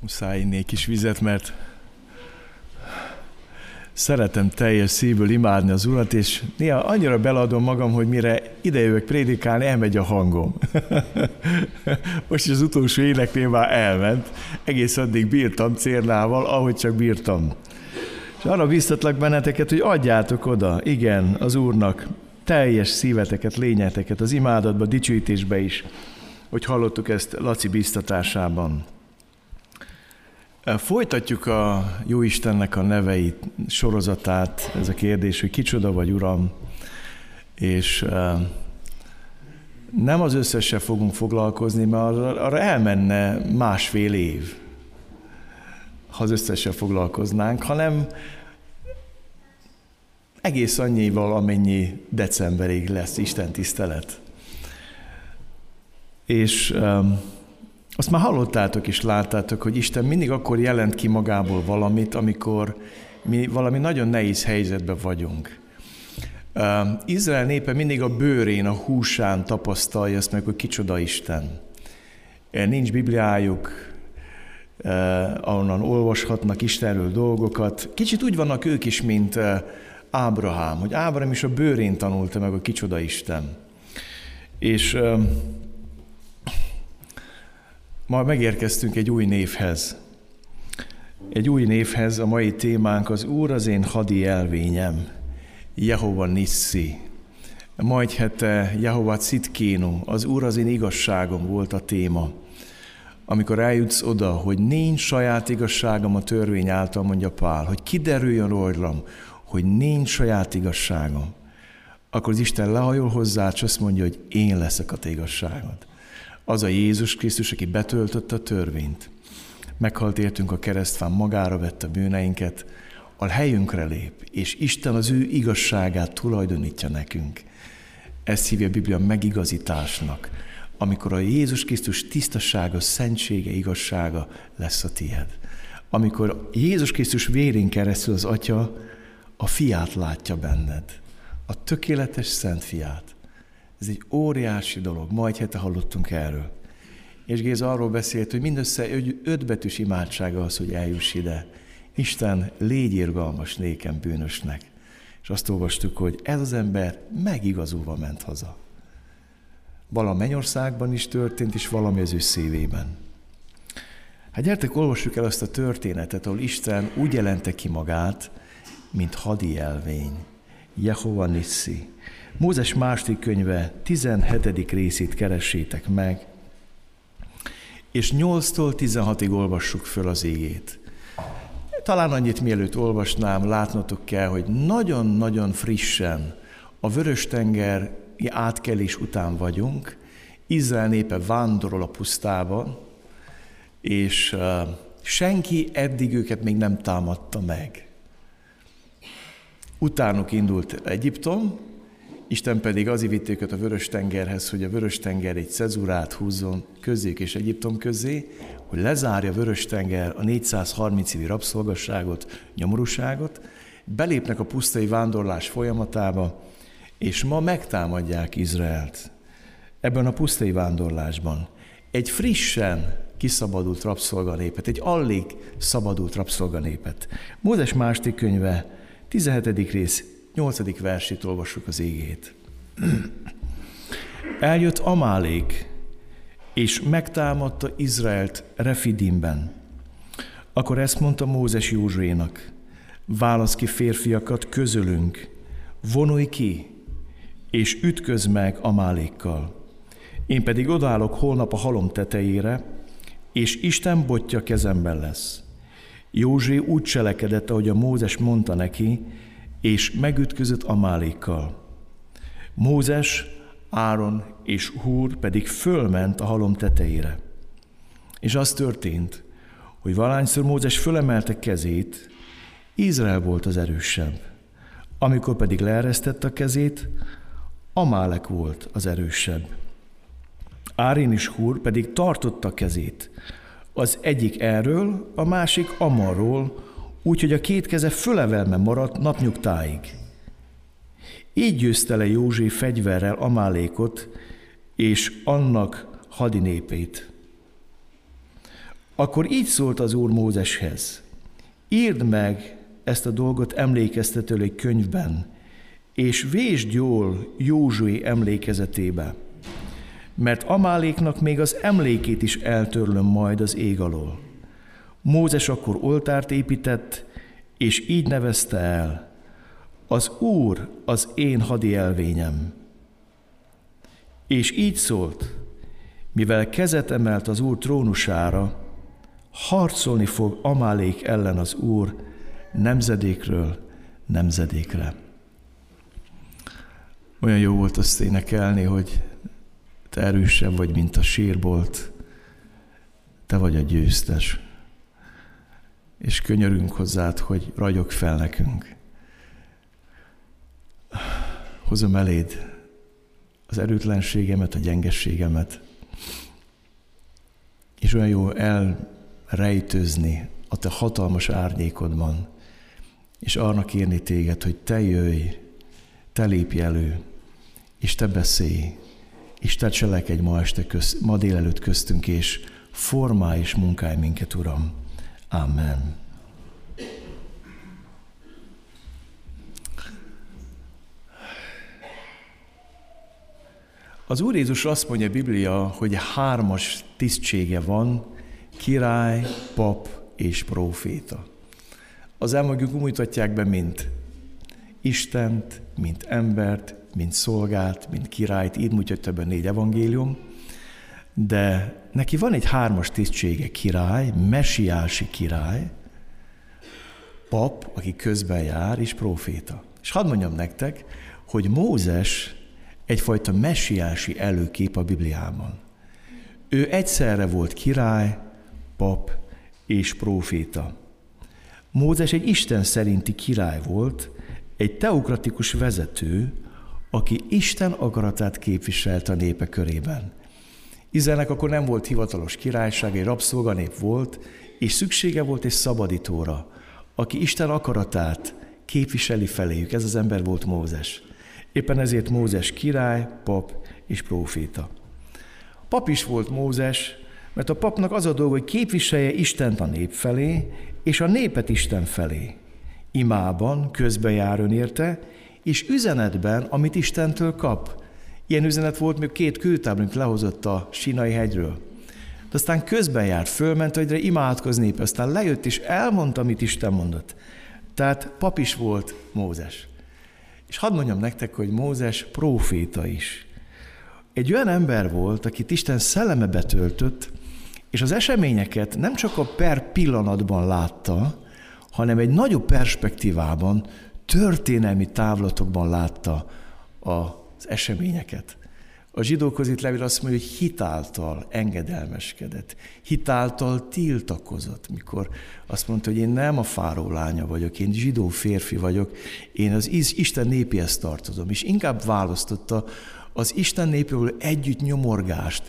Muszáj inni egy kis vizet, mert szeretem teljes szívből imádni az Urat, és néha annyira beladom magam, hogy mire idejövök prédikálni, elmegy a hangom. Most az utolsó éneknél már elment. Egész addig bírtam cérnával, ahogy csak bírtam. És arra biztatlak benneteket, hogy adjátok oda, igen, az Úrnak teljes szíveteket, lényeteket az imádatba, dicsőítésbe is, hogy hallottuk ezt Laci biztatásában. Folytatjuk a Jóistennek a neveit, sorozatát, ez a kérdés, hogy kicsoda vagy, Uram, és nem az összessel fogunk foglalkozni, mert arra elmenne másfél év, ha az összessel foglalkoznánk, hanem egész annyival, amennyi decemberig lesz Isten tisztelet. És um, azt már hallottátok és láttátok, hogy Isten mindig akkor jelent ki magából valamit, amikor mi valami nagyon nehéz helyzetben vagyunk. Uh, Izrael népe mindig a bőrén, a húsán tapasztalja ezt meg, hogy kicsoda Isten. Nincs Bibliájuk, uh, ahonnan olvashatnak Istenről dolgokat. Kicsit úgy vannak ők is, mint uh, Ábrahám, hogy Ábrahám is a bőrén tanulta meg, hogy kicsoda Isten. És Ma megérkeztünk egy új névhez. Egy új névhez, a mai témánk az Úr az én hadi elvényem, Jehova Nissi. Majd hete Jehova Citkénu, az Úr az én igazságom volt a téma. Amikor eljutsz oda, hogy nincs saját igazságom a törvény által, mondja Pál, hogy kiderüljön rólam, hogy nincs saját igazságom, akkor az Isten lehajol hozzá, és azt mondja, hogy én leszek a te igazságod az a Jézus Krisztus, aki betöltötte a törvényt. Meghalt értünk a keresztfán, magára vette bűneinket, a helyünkre lép, és Isten az ő igazságát tulajdonítja nekünk. Ezt hívja a Biblia megigazításnak, amikor a Jézus Krisztus tisztasága, szentsége, igazsága lesz a tied. Amikor Jézus Krisztus vérén keresztül az Atya a fiát látja benned, a tökéletes szent fiát. Ez egy óriási dolog, ma egy hete hallottunk erről. És Géza arról beszélt, hogy mindössze ötbetűs imádsága az, hogy eljuss ide. Isten, légy irgalmas nékem bűnösnek. És azt olvastuk, hogy ez az ember megigazulva ment haza. Vala Mennyországban is történt, és valami az ő szívében. Hát gyertek, olvassuk el azt a történetet, ahol Isten úgy jelente ki magát, mint hadi elvény. Jehova Nissi. Mózes második könyve 17. részét keressétek meg, és 8-tól 16-ig olvassuk föl az égét. Talán annyit mielőtt olvasnám, látnotok kell, hogy nagyon-nagyon frissen a Vörös-tenger átkelés után vagyunk, Izrael népe vándorol a pusztába, és senki eddig őket még nem támadta meg. Utánuk indult Egyiptom, Isten pedig vitt őket a Vörös-tengerhez, hogy a Vörös-tenger egy cezurát húzzon közék és Egyiptom közé, hogy lezárja a Vörös-tenger a 430 évi rabszolgasságot, nyomorúságot, belépnek a pusztai vándorlás folyamatába, és ma megtámadják Izraelt. Ebben a pusztai vándorlásban egy frissen kiszabadult rabszolganépet, egy alig szabadult rabszolganépet. Mózes második könyve, 17. rész, Nyolcadik versét olvassuk az égét. Eljött Amálék, és megtámadta Izraelt Refidimben. Akkor ezt mondta Mózes Józsuénak, válasz ki férfiakat közölünk, vonulj ki, és ütköz meg Amálékkal. Én pedig odállok holnap a halom tetejére, és Isten botja kezemben lesz. Józsé úgy cselekedett, ahogy a Mózes mondta neki, és megütközött Amálékkal. Mózes, Áron és Húr pedig fölment a halom tetejére. És az történt, hogy valányszor Mózes fölemelte kezét, Izrael volt az erősebb. Amikor pedig leeresztette a kezét, Amálek volt az erősebb. Árin és Húr pedig tartotta kezét, az egyik erről, a másik amarról, úgyhogy a két keze fölevelme maradt napnyugtáig. Így győzte le József fegyverrel Amálékot és annak hadinépét. Akkor így szólt az Úr Mózeshez, írd meg ezt a dolgot emlékeztető egy könyvben, és vésd jól Józsué emlékezetébe, mert Amáléknak még az emlékét is eltörlöm majd az ég alól. Mózes akkor oltárt épített, és így nevezte el, az Úr az én hadi elvényem. És így szólt, mivel kezet emelt az Úr trónusára, harcolni fog Amálék ellen az Úr nemzedékről nemzedékre. Olyan jó volt azt énekelni, hogy te erősebb vagy, mint a sírbolt, te vagy a győztes. És könyörünk hozzád, hogy ragyog fel nekünk. Hozom eléd az erőtlenségemet, a gyengességemet, és olyan jó elrejtőzni a te hatalmas árnyékodban, és arra kérni téged, hogy te jöjj, te lépj elő, és te beszélj, és te cselekedj ma este, köz, ma délelőtt köztünk, és formálj és munkálj minket, Uram. Amen. Az Úr Jézus azt mondja a Biblia, hogy hármas tisztsége van, király, pap és próféta. Az elmondjuk úgy mutatják be, mint Istent, mint embert, mint szolgát, mint királyt, így mutatja be négy evangélium, de neki van egy hármas tisztsége, király, mesiási király, pap, aki közben jár, és próféta. És hadd mondjam nektek, hogy Mózes egyfajta messiási előkép a Bibliában. Ő egyszerre volt király, pap és próféta. Mózes egy Isten szerinti király volt, egy teokratikus vezető, aki Isten akaratát képviselte a népe körében. Izraelnek akkor nem volt hivatalos királyság, egy rabszolganép volt, és szüksége volt egy szabadítóra, aki Isten akaratát képviseli feléjük. Ez az ember volt Mózes. Éppen ezért Mózes király, pap és próféta. Pap is volt Mózes, mert a papnak az a dolga, hogy képviselje Istent a nép felé, és a népet Isten felé. Imában közben jár ön érte, és üzenetben, amit Istentől kap. Ilyen üzenet volt, még két küldtáblunk lehozott a Sinai hegyről. De aztán közben járt, fölment, hogy imádkozni, aztán lejött és elmondta, amit Isten mondott. Tehát pap is volt Mózes. És hadd mondjam nektek, hogy Mózes próféta is. Egy olyan ember volt, akit Isten szelleme betöltött, és az eseményeket nem csak a per pillanatban látta, hanem egy nagyobb perspektívában, történelmi távlatokban látta eseményeket. A zsidókhoz itt levél azt mondja, hogy hitáltal engedelmeskedett, hitáltal tiltakozott, mikor azt mondta, hogy én nem a fáró lánya vagyok, én zsidó férfi vagyok, én az Isten népéhez tartozom, és inkább választotta az Isten népéről együtt nyomorgást,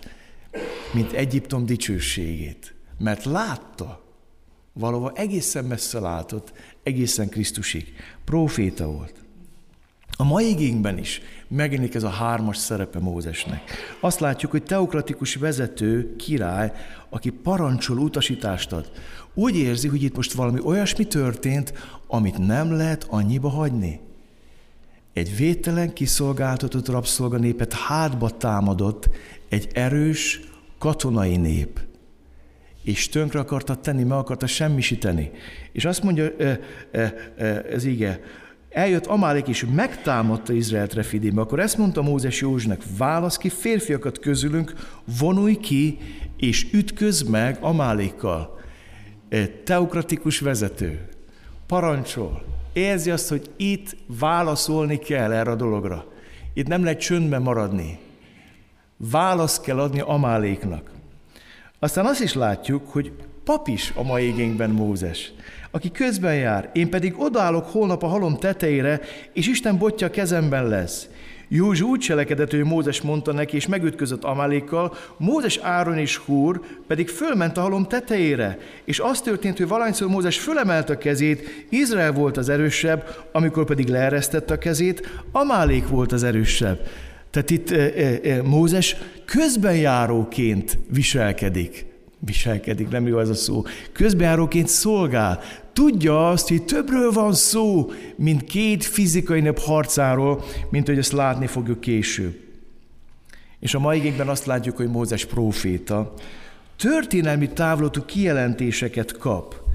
mint Egyiptom dicsőségét, mert látta, valahol egészen messze látott, egészen Krisztusig. Proféta volt. A mai igényben is megjelenik ez a hármas szerepe Mózesnek. Azt látjuk, hogy teokratikus vezető, király, aki parancsol, utasítást ad. Úgy érzi, hogy itt most valami olyasmi történt, amit nem lehet annyiba hagyni. Egy vételen kiszolgáltatott rabszolganépet hátba támadott egy erős katonai nép és tönkre akarta tenni, meg akarta semmisíteni. És azt mondja ez ige, eljött Amálék és megtámadta Izraelt Refidimbe, akkor ezt mondta Mózes Józsnak, válasz ki férfiakat közülünk, vonulj ki, és ütköz meg Amálékkal. Teokratikus vezető, parancsol, érzi azt, hogy itt válaszolni kell erre a dologra. Itt nem lehet csöndben maradni. Választ kell adni Amáléknak. Aztán azt is látjuk, hogy pap is a mai igényben Mózes, aki közben jár, én pedig odállok holnap a halom tetejére, és Isten botja kezemben lesz. Józs úgy cselekedett, hogy Mózes mondta neki, és megütközött Amálékkal, Mózes, Áron és Húr pedig fölment a halom tetejére. És az történt, hogy valányszor Mózes fölemelt a kezét, Izrael volt az erősebb, amikor pedig leeresztette a kezét, Amálék volt az erősebb. Tehát itt e, e, Mózes közbenjáróként viselkedik. Viselkedik, nem jó ez a szó. Közbejáróként szolgál. Tudja azt, hogy többről van szó, mint két fizikai nép harcáról, mint hogy ezt látni fogjuk később. És a mai igényben azt látjuk, hogy Mózes próféta történelmi távlatú kijelentéseket kap.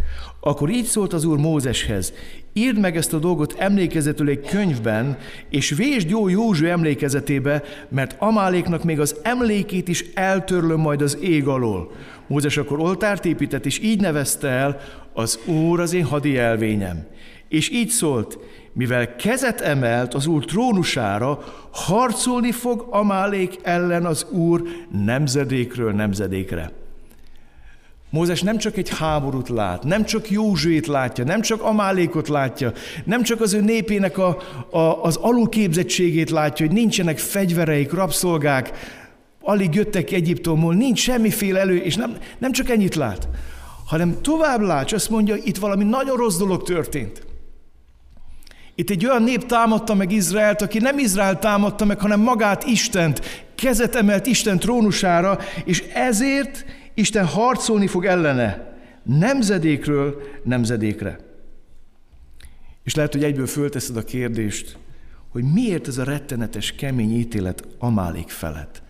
Akkor így szólt az Úr Mózeshez, írd meg ezt a dolgot emlékezetül egy könyvben, és vésd jó Józsu emlékezetébe, mert Amáléknak még az emlékét is eltörlöm majd az ég alól. Mózes akkor oltárt épített, és így nevezte el, az Úr az én hadi elvényem. És így szólt, mivel kezet emelt az Úr trónusára, harcolni fog Amálék ellen az Úr nemzedékről nemzedékre. Mózes nem csak egy háborút lát, nem csak Józsuét látja, nem csak Amálékot látja, nem csak az ő népének a, a, az alulképzettségét látja, hogy nincsenek fegyvereik, rabszolgák, alig jöttek Egyiptomból, nincs semmiféle elő, és nem, nem csak ennyit lát, hanem tovább lát, azt mondja, itt valami nagyon rossz dolog történt. Itt egy olyan nép támadta meg Izraelt, aki nem Izrael támadta meg, hanem magát Istent, kezet emelt Isten trónusára, és ezért Isten harcolni fog ellene, nemzedékről nemzedékre. És lehet, hogy egyből fölteszed a kérdést, hogy miért ez a rettenetes, kemény ítélet Amálék felett.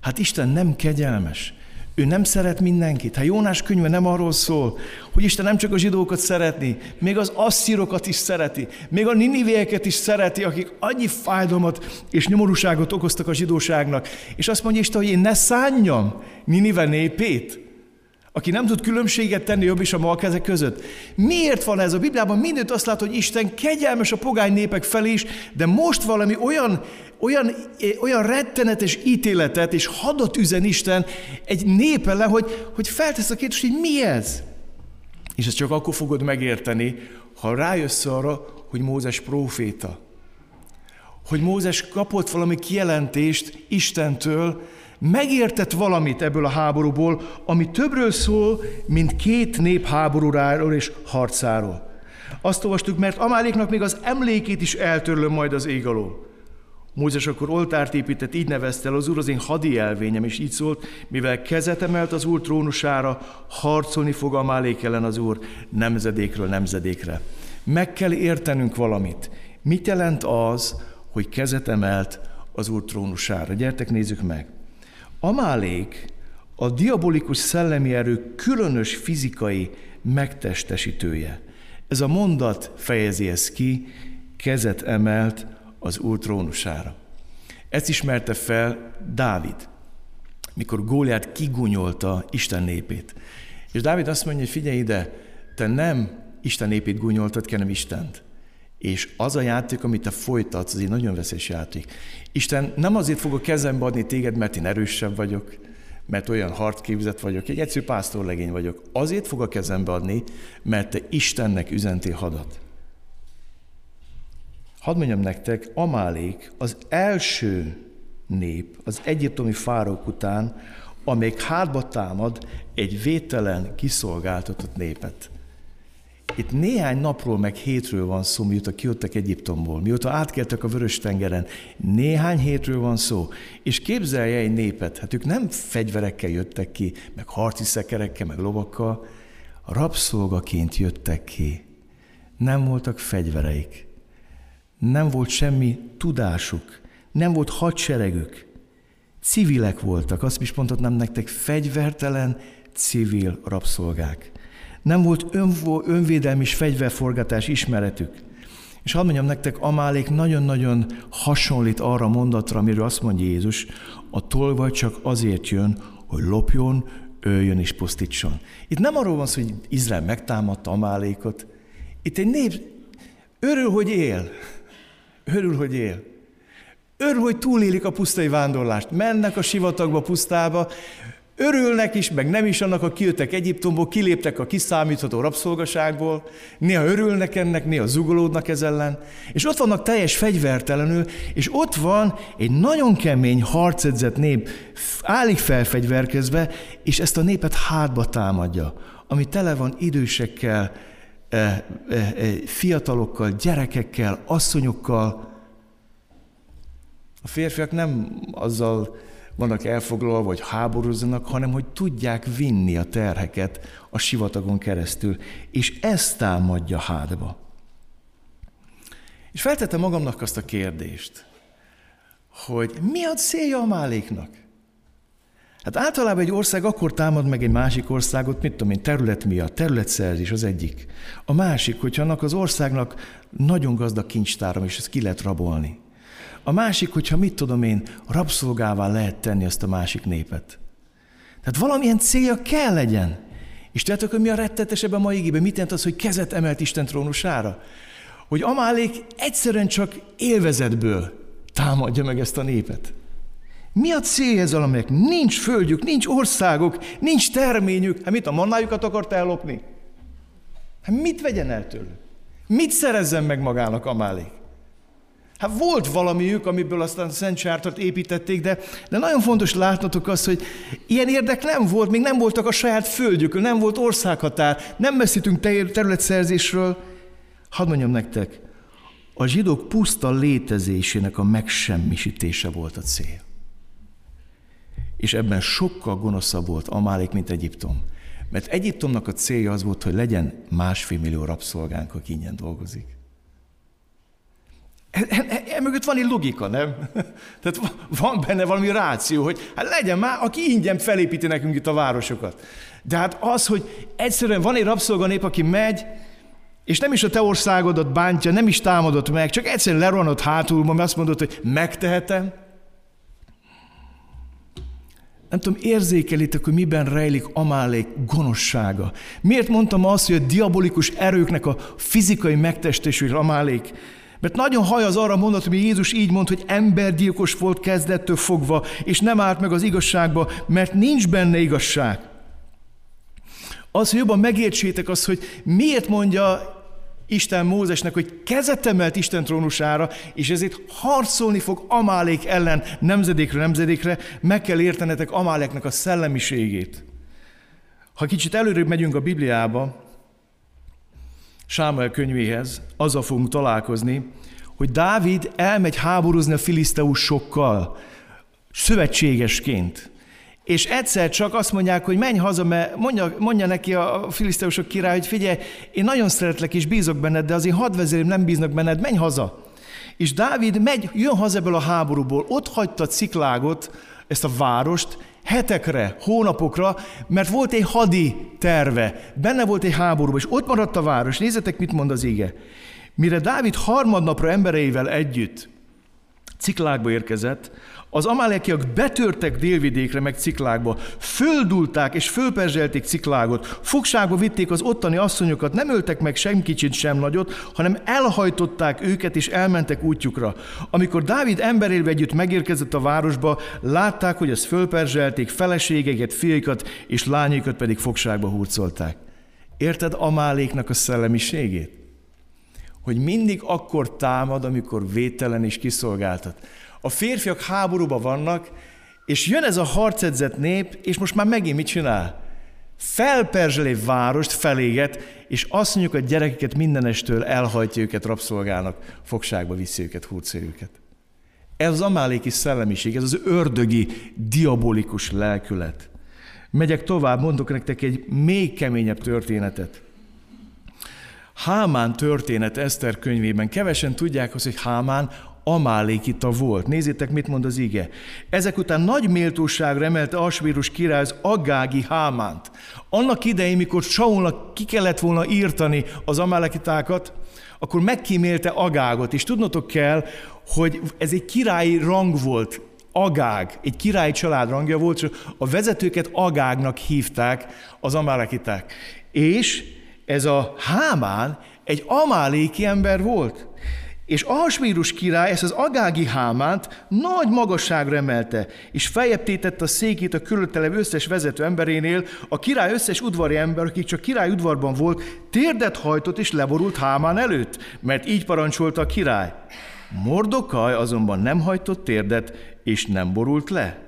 Hát Isten nem kegyelmes. Ő nem szeret mindenkit. Hát Jónás könyve nem arról szól, hogy Isten nem csak a zsidókat szeretni, még az asszírokat is szereti, még a ninivéeket is szereti, akik annyi fájdalmat és nyomorúságot okoztak a zsidóságnak. És azt mondja Isten, hogy én ne szánjam Ninive népét, aki nem tud különbséget tenni jobb is a malkezek között. Miért van ez? A Bibliában mindent azt lát, hogy Isten kegyelmes a pogány népek felé is, de most valami olyan, olyan, olyan rettenetes ítéletet és hadat üzen Isten egy nép ellen, hogy, hogy feltesz a kérdést, hogy mi ez? És ezt csak akkor fogod megérteni, ha rájössz arra, hogy Mózes próféta. Hogy Mózes kapott valami kijelentést Istentől, megértett valamit ebből a háborúból, ami többről szól, mint két nép háborúráról és harcáról. Azt olvastuk, mert Amáléknak még az emlékét is eltörlöm majd az ég alól. Mózes akkor oltárt épített, így nevezte el az Úr az én hadi elvényem, és így szólt, mivel kezet emelt az Úr trónusára, harcolni fog Amálék ellen az Úr nemzedékről nemzedékre. Meg kell értenünk valamit. Mit jelent az, hogy kezet emelt az Úr trónusára? Gyertek, nézzük meg. Amálék a diabolikus szellemi erő különös fizikai megtestesítője. Ez a mondat fejezi ezt ki, kezet emelt az Úr trónusára. Ezt ismerte fel Dávid, mikor Góliát kigunyolta Isten népét. És Dávid azt mondja, hogy figyelj ide, te nem Isten népét gunyoltad, hanem Istent. És az a játék, amit te folytatsz, az egy nagyon veszélyes játék. Isten nem azért fog a kezembe adni téged, mert én erősebb vagyok, mert olyan harcképzett vagyok, egy egyszerű pásztorlegény vagyok. Azért fog a kezembe adni, mert te Istennek üzentél hadat. Hadd mondjam nektek, Amálék az első nép az egyiptomi fárók után, amelyik hátba támad egy vételen, kiszolgáltatott népet. Itt néhány napról, meg hétről van szó, mióta kijöttek Egyiptomból, mióta átkeltek a Vörös-tengeren. Néhány hétről van szó. És képzelje egy népet, hát ők nem fegyverekkel jöttek ki, meg harci szekerekkel, meg lovakkal, rabszolgaként jöttek ki. Nem voltak fegyvereik. Nem volt semmi tudásuk. Nem volt hadseregük. Civilek voltak, azt is mondhatnám nektek, fegyvertelen civil rabszolgák. Nem volt önvo, önvédelmi és fegyverforgatás ismeretük. És hadd mondjam nektek, Amálék nagyon-nagyon hasonlít arra a mondatra, amiről azt mondja Jézus, a tolvaj csak azért jön, hogy lopjon, öljön és pusztítson. Itt nem arról van szó, hogy Izrael megtámadta Amálékot. Itt egy nép örül, hogy él. Örül, hogy él. Örül, hogy túlélik a pusztai vándorlást. Mennek a sivatagba, pusztába, Örülnek is, meg nem is annak, a kijöttek Egyiptomból, kiléptek a kiszámítható rabszolgaságból, néha örülnek ennek, néha zugolódnak ez ellen, és ott vannak teljes fegyvertelenül, és ott van egy nagyon kemény, harcedzett nép, állik felfegyverkezve, és ezt a népet hátba támadja, ami tele van idősekkel, fiatalokkal, gyerekekkel, asszonyokkal. A férfiak nem azzal vannak elfoglalva, vagy háborúzzanak, hanem hogy tudják vinni a terheket a sivatagon keresztül. És ez támadja hátba. És feltettem magamnak azt a kérdést, hogy mi a célja a máléknak? Hát általában egy ország akkor támad meg egy másik országot, mit tudom én, terület miatt, területszerzés az egyik. A másik, hogyha annak az országnak nagyon gazdag kincstáram, és ezt ki lehet rabolni. A másik, hogyha mit tudom én, rabszolgává lehet tenni azt a másik népet. Tehát valamilyen célja kell legyen. És tudjátok, hogy mi a rettetesebb a mai igében? Mit jelent az, hogy kezet emelt Isten trónusára? Hogy Amálék egyszerűen csak élvezetből támadja meg ezt a népet. Mi a célja ezzel, amelyek nincs földjük, nincs országok, nincs terményük? Hát mit a mannájukat akart ellopni? Hát mit vegyen el tőlük? Mit szerezzen meg magának Amálék? Hát volt valamiük, amiből aztán Szent Sártat építették, de, de nagyon fontos látnotok azt, hogy ilyen érdek nem volt, még nem voltak a saját földjükön, nem volt országhatár, nem beszéltünk területszerzésről. Hadd mondjam nektek, a zsidók puszta létezésének a megsemmisítése volt a cél. És ebben sokkal gonoszabb volt Amálék, mint Egyiptom. Mert Egyiptomnak a célja az volt, hogy legyen másfél millió rabszolgánk, aki ingyen dolgozik. Emögött van egy logika, nem? Tehát van benne valami ráció, hogy hát legyen már, aki ingyen felépíti nekünk itt a városokat. De hát az, hogy egyszerűen van egy rabszolganép, aki megy, és nem is a te országodat bántja, nem is támadott meg, csak egyszerűen leronott hátul, mert azt mondod, hogy megtehetem. Nem tudom, érzékelitek, hogy miben rejlik Amálék gonoszsága. Miért mondtam azt, hogy a diabolikus erőknek a fizikai megtestésű Amálék? Mert nagyon haj az arra mondat, hogy Jézus így mond, hogy embergyilkos volt kezdettől fogva, és nem állt meg az igazságba, mert nincs benne igazság. Az, hogy jobban megértsétek azt, hogy miért mondja Isten Mózesnek, hogy kezet emelt Isten trónusára, és ezért harcolni fog Amálék ellen nemzedékre, nemzedékre, meg kell értenetek Amáléknek a szellemiségét. Ha kicsit előrébb megyünk a Bibliába, Sámuel könyvéhez, azzal fogunk találkozni, hogy Dávid elmegy háborúzni a filiszteusokkal, szövetségesként. És egyszer csak azt mondják, hogy menj haza, mert mondja, mondja neki a filiszteusok király, hogy figyelj, én nagyon szeretlek és bízok benned, de az én hadvezérem nem bíznak benned, menj haza. És Dávid megy, jön haza ebből a háborúból, ott hagyta Ciklágot, ezt a várost, hetekre, hónapokra, mert volt egy hadi terve, benne volt egy háború, és ott maradt a város. Nézzetek, mit mond az ége. Mire Dávid harmadnapra embereivel együtt Ciklákba érkezett, az amálekiak betörtek délvidékre meg Ciklákba, földulták és fölperzselték Ciklágot, fogságba vitték az ottani asszonyokat, nem öltek meg sem kicsit, sem nagyot, hanem elhajtották őket és elmentek útjukra. Amikor Dávid emberével együtt megérkezett a városba, látták, hogy ezt fölperzselték, feleségeket, fiaikat és lányaikat pedig fogságba hurcolták. Érted Amáléknak a szellemiségét? Hogy mindig akkor támad, amikor vételen és kiszolgáltat. A férfiak háborúban vannak, és jön ez a harcedzett nép, és most már megint mit csinál? Felperzsel egy várost, feléget, és azt mondjuk a gyerekeket mindenestől elhajtja őket, rabszolgálnak, fogságba viszi őket, hurcél őket. Ez az amáléki szellemiség, ez az ördögi, diabolikus lelkület. Megyek tovább, mondok nektek egy még keményebb történetet. Hámán történet Eszter könyvében. Kevesen tudják azt, hogy Hámán Amálékita volt. Nézzétek, mit mond az ige. Ezek után nagy méltóságra emelte Asvírus király az Agági Hámánt. Annak idején, mikor Saulnak ki kellett volna írtani az amálekitákat, akkor megkímélte Agágot, és tudnotok kell, hogy ez egy királyi rang volt, Agág, egy királyi család rangja volt, és a vezetőket Agágnak hívták az amálekiták. És ez a Hámán egy amáléki ember volt. És Ahasvírus király ezt az agági hámánt nagy magasságra emelte, és feljebb a székét a körülötte összes vezető emberénél, a király összes udvari ember, akik csak király udvarban volt, térdet hajtott és leborult hámán előtt, mert így parancsolta a király. Mordokaj azonban nem hajtott térdet, és nem borult le.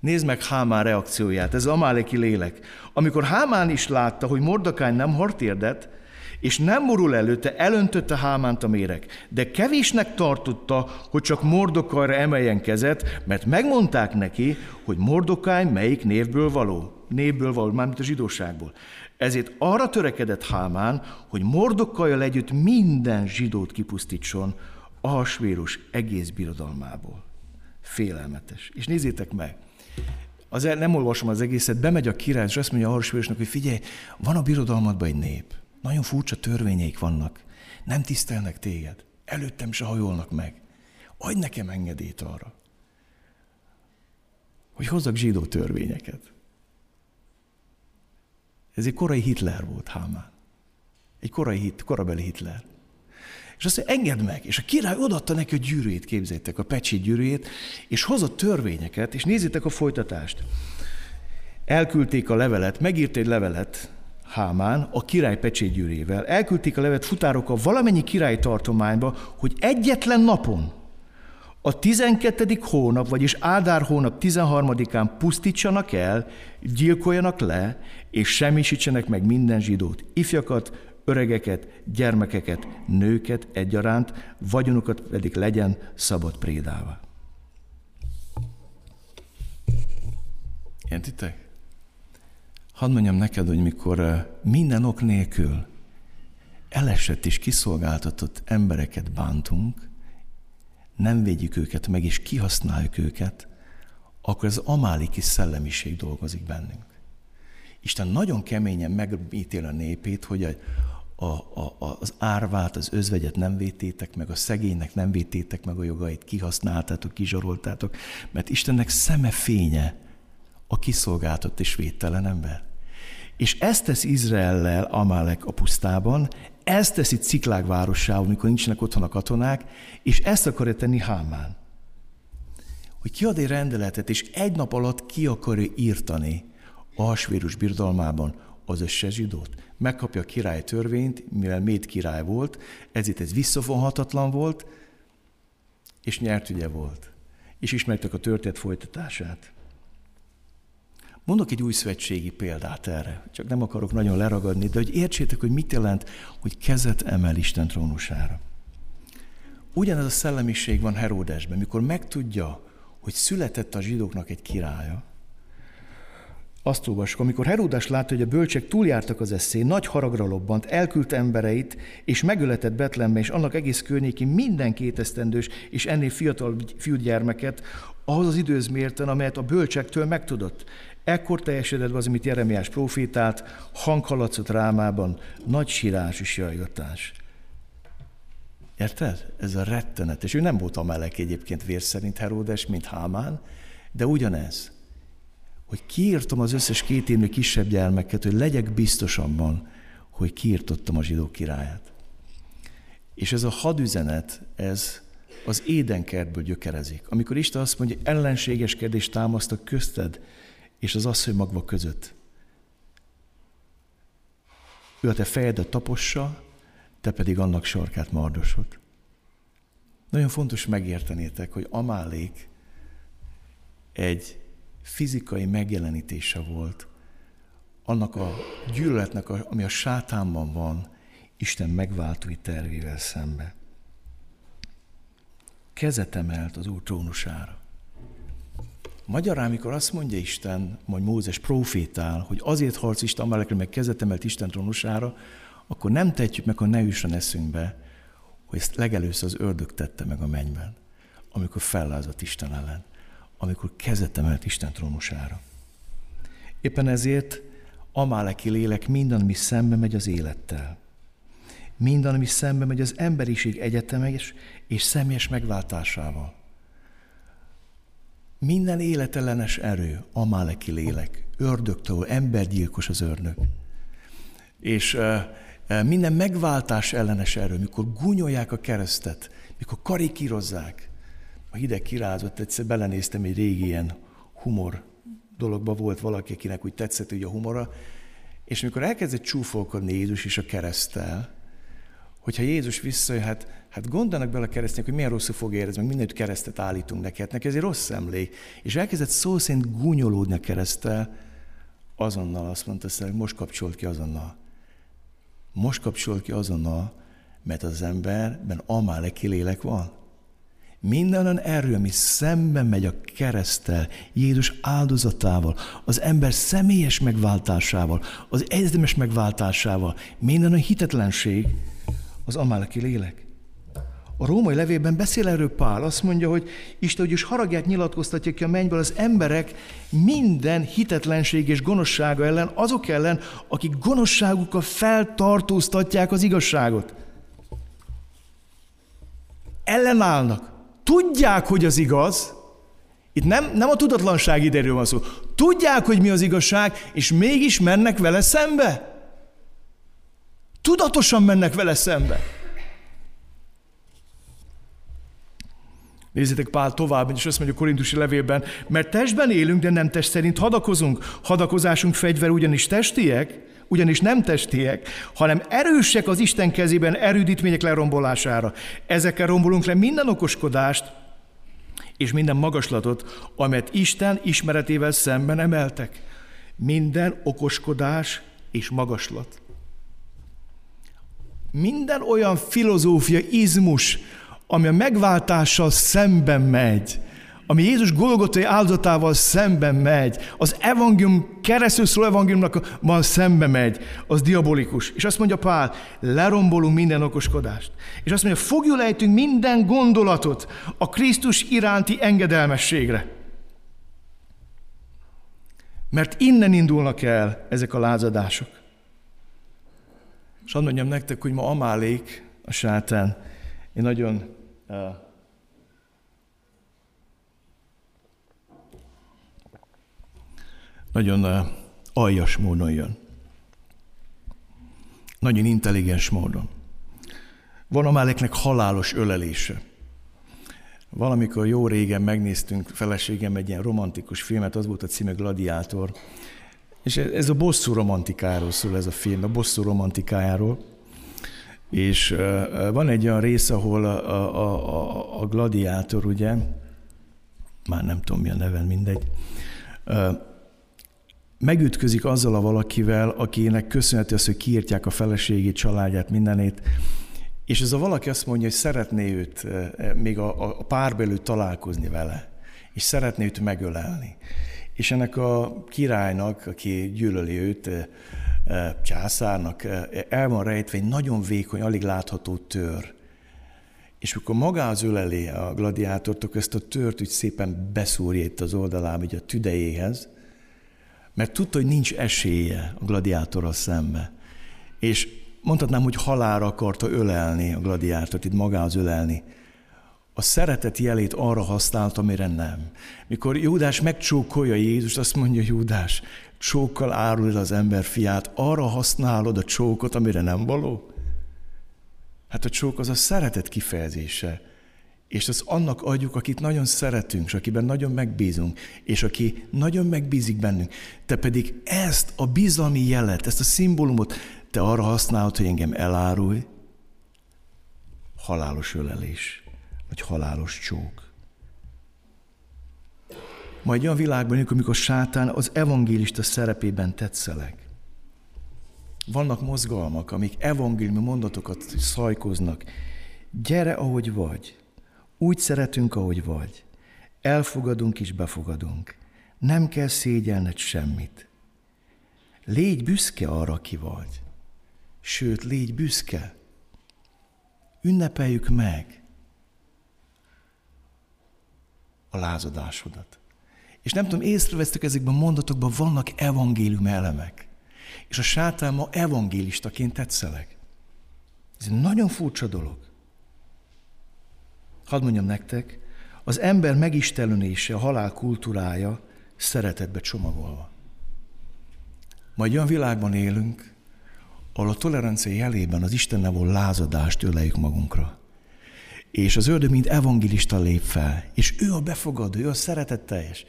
Nézd meg Hámán reakcióját, ez az amáléki lélek. Amikor Hámán is látta, hogy Mordokány nem hart térdet, és nem morul előtte, elöntötte Hámánt a méreg. De kevésnek tartotta, hogy csak Mordokajra emeljen kezet, mert megmondták neki, hogy Mordokáj melyik névből való. Névből való, mármint a zsidóságból. Ezért arra törekedett Hámán, hogy Mordokkajjal együtt minden zsidót kipusztítson a svérus egész birodalmából. Félelmetes. És nézzétek meg, az nem olvasom az egészet, bemegy a király, és azt mondja Ahasvérusnak, hogy figyelj, van a birodalmadban egy nép. Nagyon furcsa törvényeik vannak. Nem tisztelnek téged. Előttem se hajolnak meg. Adj nekem engedélyt arra, hogy hozzak zsidó törvényeket. Ez egy korai Hitler volt, Hámán. Egy korai hit, korabeli Hitler. És azt mondja, engedd meg. És a király odaadta neki a gyűrűjét, képzeljétek, a pecsi gyűrűjét, és hozott törvényeket, és nézzétek a folytatást. Elküldték a levelet, megírt egy levelet Hámán a király gyűrűjével. Elküldték a levelet futárokkal valamennyi király tartományba, hogy egyetlen napon, a 12. hónap, vagyis Ádár hónap 13-án pusztítsanak el, gyilkoljanak le, és semmisítsenek meg minden zsidót, ifjakat, öregeket, gyermekeket, nőket egyaránt, vagyonukat pedig legyen szabad prédává. Értitek? Hadd mondjam neked, hogy mikor eh, minden ok nélkül elesett és kiszolgáltatott embereket bántunk, nem védjük őket meg, és kihasználjuk őket, akkor az amáliki szellemiség dolgozik bennünk. Isten nagyon keményen megítél a népét, hogy a, a, a, az árvát, az özvegyet nem vététek meg, a szegénynek nem vététek meg a jogait, kihasználtátok, kizsaroltátok, mert Istennek szeme fénye a kiszolgáltott és védtelen ember. És ezt tesz Izraellel Amálek a pusztában, ezt teszi Ciklág városával, amikor nincsenek otthon a katonák, és ezt akarja tenni Hámán. Hogy kiad egy rendeletet, és egy nap alatt ki akarja írtani a hasvérus birodalmában az összes zsidót. Megkapja a király törvényt, mivel Méd király volt, ezért ez visszafonhatatlan volt, és nyert ügye volt. És ismertek a történet folytatását. Mondok egy új szövetségi példát erre, csak nem akarok nagyon leragadni, de hogy értsétek, hogy mit jelent, hogy kezet emel Isten trónusára. Ugyanez a szellemiség van Heródesben, mikor megtudja, hogy született a zsidóknak egy királya, azt olvassuk, amikor Heródás látta, hogy a bölcsek túljártak az eszén, nagy haragra lobbant, elküldte embereit, és megöletett Betlembe, és annak egész környékén minden kétesztendős és ennél fiatal fiúgyermeket, ahhoz az időhöz mérten, amelyet a bölcsektől megtudott. Ekkor teljesedett az, amit Jeremiás profétált, hanghaladszott rámában, nagy sírás és jajgatás. Érted? Ez a rettenet. És ő nem volt a meleg egyébként vér szerint Heródes, mint Hámán, de ugyanez hogy kiírtam az összes két évnő kisebb gyermeket, hogy legyek biztos abban, hogy kiírtottam a zsidó királyát. És ez a hadüzenet, ez az édenkertből gyökerezik. Amikor Isten azt mondja, hogy ellenségeskedés támasztak közted, és az asszony magva között. Ő a te fejedet tapossa, te pedig annak sarkát mardosod. Nagyon fontos megértenétek, hogy Amálék egy fizikai megjelenítése volt annak a gyűlöletnek, ami a sátánban van, Isten megváltói tervével szembe. Kezet emelt az Úr trónusára. Magyarán, amikor azt mondja Isten, majd Mózes profétál, hogy azért harc Isten amelekre, meg kezet emelt Isten trónusára, akkor nem tetjük meg, hogy ne jusson eszünkbe, hogy ezt legelőször az ördög tette meg a mennyben, amikor fellázott Isten ellen amikor kezet emelt Isten trónusára. Éppen ezért amáleki lélek minden, ami szembe megy az élettel. Minden, ami szembe megy az emberiség egyetemes és személyes megváltásával. Minden életellenes erő, amáleki lélek, ördögtől, embergyilkos az ördög. És minden megváltás ellenes erő, mikor gúnyolják a keresztet, mikor karikírozzák, a hideg kirázott, egyszer belenéztem egy régi ilyen humor dologba, volt valaki, akinek úgy tetszett hogy a humora, és amikor elkezdett csúfolkodni Jézus is a keresztel, hogyha Jézus visszajön, hát, gondolnak bele a keresztnek, hogy milyen rosszul fog érezni, meg mindent keresztet állítunk neki, hát neki ez egy rossz emlék. És elkezdett szó szerint gúnyolódni a keresztel, azonnal azt mondta, hogy most kapcsolt ki azonnal. Most kapcsolt ki azonnal, mert az emberben amáleki lélek van. Minden olyan erő, ami szemben megy a keresztel, Jézus áldozatával, az ember személyes megváltásával, az egyetemes megváltásával, minden olyan hitetlenség, az amáleki lélek. A római levélben beszél erről Pál, azt mondja, hogy Isten úgyis haragját nyilatkoztatja ki a mennyből az emberek minden hitetlenség és gonoszsága ellen, azok ellen, akik gonoszságukkal feltartóztatják az igazságot. Ellenállnak. Tudják, hogy az igaz, itt nem, nem a tudatlanság idejéről van szó. Tudják, hogy mi az igazság, és mégis mennek vele szembe. Tudatosan mennek vele szembe. Nézzétek Pál tovább, és azt mondja a korintusi levélben, mert testben élünk, de nem test szerint hadakozunk. Hadakozásunk fegyver ugyanis testiek, ugyanis nem testiek, hanem erősek az Isten kezében erődítmények lerombolására. Ezekkel rombolunk le minden okoskodást, és minden magaslatot, amelyet Isten ismeretével szemben emeltek. Minden okoskodás és magaslat. Minden olyan filozófia, izmus, ami a megváltással szemben megy, ami Jézus Golgotai áldozatával szemben megy, az evangélium, keresztül szóló evangéliumnak van szembe megy, az diabolikus. És azt mondja Pál, lerombolunk minden okoskodást. És azt mondja, fogjul ejtünk minden gondolatot a Krisztus iránti engedelmességre. Mert innen indulnak el ezek a lázadások. És azt mondjam nektek, hogy ma Amálék, a sátán, én nagyon nagyon aljas módon jön. Nagyon intelligens módon. Van a Máleknek halálos ölelése. Valamikor jó régen megnéztünk feleségem egy ilyen romantikus filmet, az volt a címe Gladiátor. És ez a bosszú romantikáról szól ez a film, a bosszú romantikájáról. És van egy olyan rész, ahol a, a, a, a gladiátor, ugye, már nem tudom mi a neve, mindegy, megütközik azzal a valakivel, akinek köszönheti azt, hogy kiírtják a feleségét, családját, mindenét, és ez a valaki azt mondja, hogy szeretné őt még a, a párbelül találkozni vele, és szeretné őt megölelni. És ennek a királynak, aki gyűlöli őt, császárnak el van rejtve egy nagyon vékony, alig látható tör. És amikor magához öleli a gladiátort, akkor ezt a tört úgy szépen beszúrja itt az oldalám, így a tüdejéhez, mert tudta, hogy nincs esélye a gladiátorral szembe. És mondhatnám, hogy halára akarta ölelni a gladiátort, itt magához ölelni. A szeretet jelét arra használta, amire nem. Mikor Júdás megcsókolja Jézus, azt mondja Júdás, csókkal árulod az ember fiát, arra használod a csókot, amire nem való? Hát a csók az a szeretet kifejezése. És az annak adjuk, akit nagyon szeretünk, és akiben nagyon megbízunk, és aki nagyon megbízik bennünk. Te pedig ezt a bizalmi jelet, ezt a szimbólumot, te arra használod, hogy engem elárulj, halálos ölelés, vagy halálos csók. Majd olyan világban, amikor sátán az evangélista szerepében tetszeleg. Vannak mozgalmak, amik evangéliumi mondatokat szajkoznak. Gyere, ahogy vagy. Úgy szeretünk, ahogy vagy. Elfogadunk és befogadunk. Nem kell szégyelned semmit. Légy büszke arra, ki vagy. Sőt, légy büszke. Ünnepeljük meg a lázadásodat. És nem tudom, észrevesztek ezekben a mondatokban vannak evangélium elemek. És a sátán ma evangélistaként tetszeleg. Ez egy nagyon furcsa dolog. Hadd mondjam nektek, az ember megistelése, a halál kultúrája szeretetbe csomagolva. Majd olyan világban élünk, ahol a tolerancia jelében az Istennel való lázadást öleljük magunkra. És az ördög mint evangélista lép fel, és ő a befogadó, ő a szeretetteljes.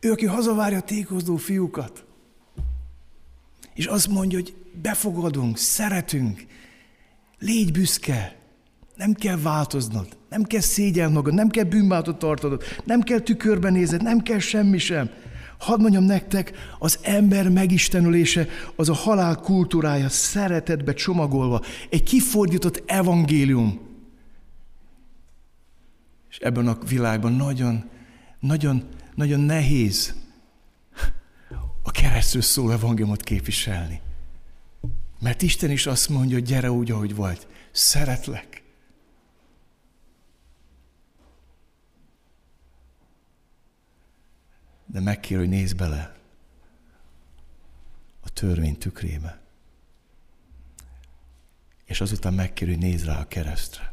Ő, aki hazavárja a tékozdó fiúkat. És azt mondja, hogy befogadunk, szeretünk, légy büszke, nem kell változnod, nem kell szégyel magad, nem kell bűnbátot tartanod, nem kell tükörben nézed, nem kell semmi sem, Hadd mondjam nektek, az ember megistenülése az a halál kultúrája szeretetbe csomagolva, egy kifordított evangélium. És ebben a világban nagyon, nagyon, nagyon nehéz a keresztül szóló evangéliumot képviselni. Mert Isten is azt mondja, hogy gyere úgy, ahogy vagy. Szeretlek. De megkér, hogy nézz bele a törvény tükrébe. És azután megkér, hogy nézz rá a keresztre.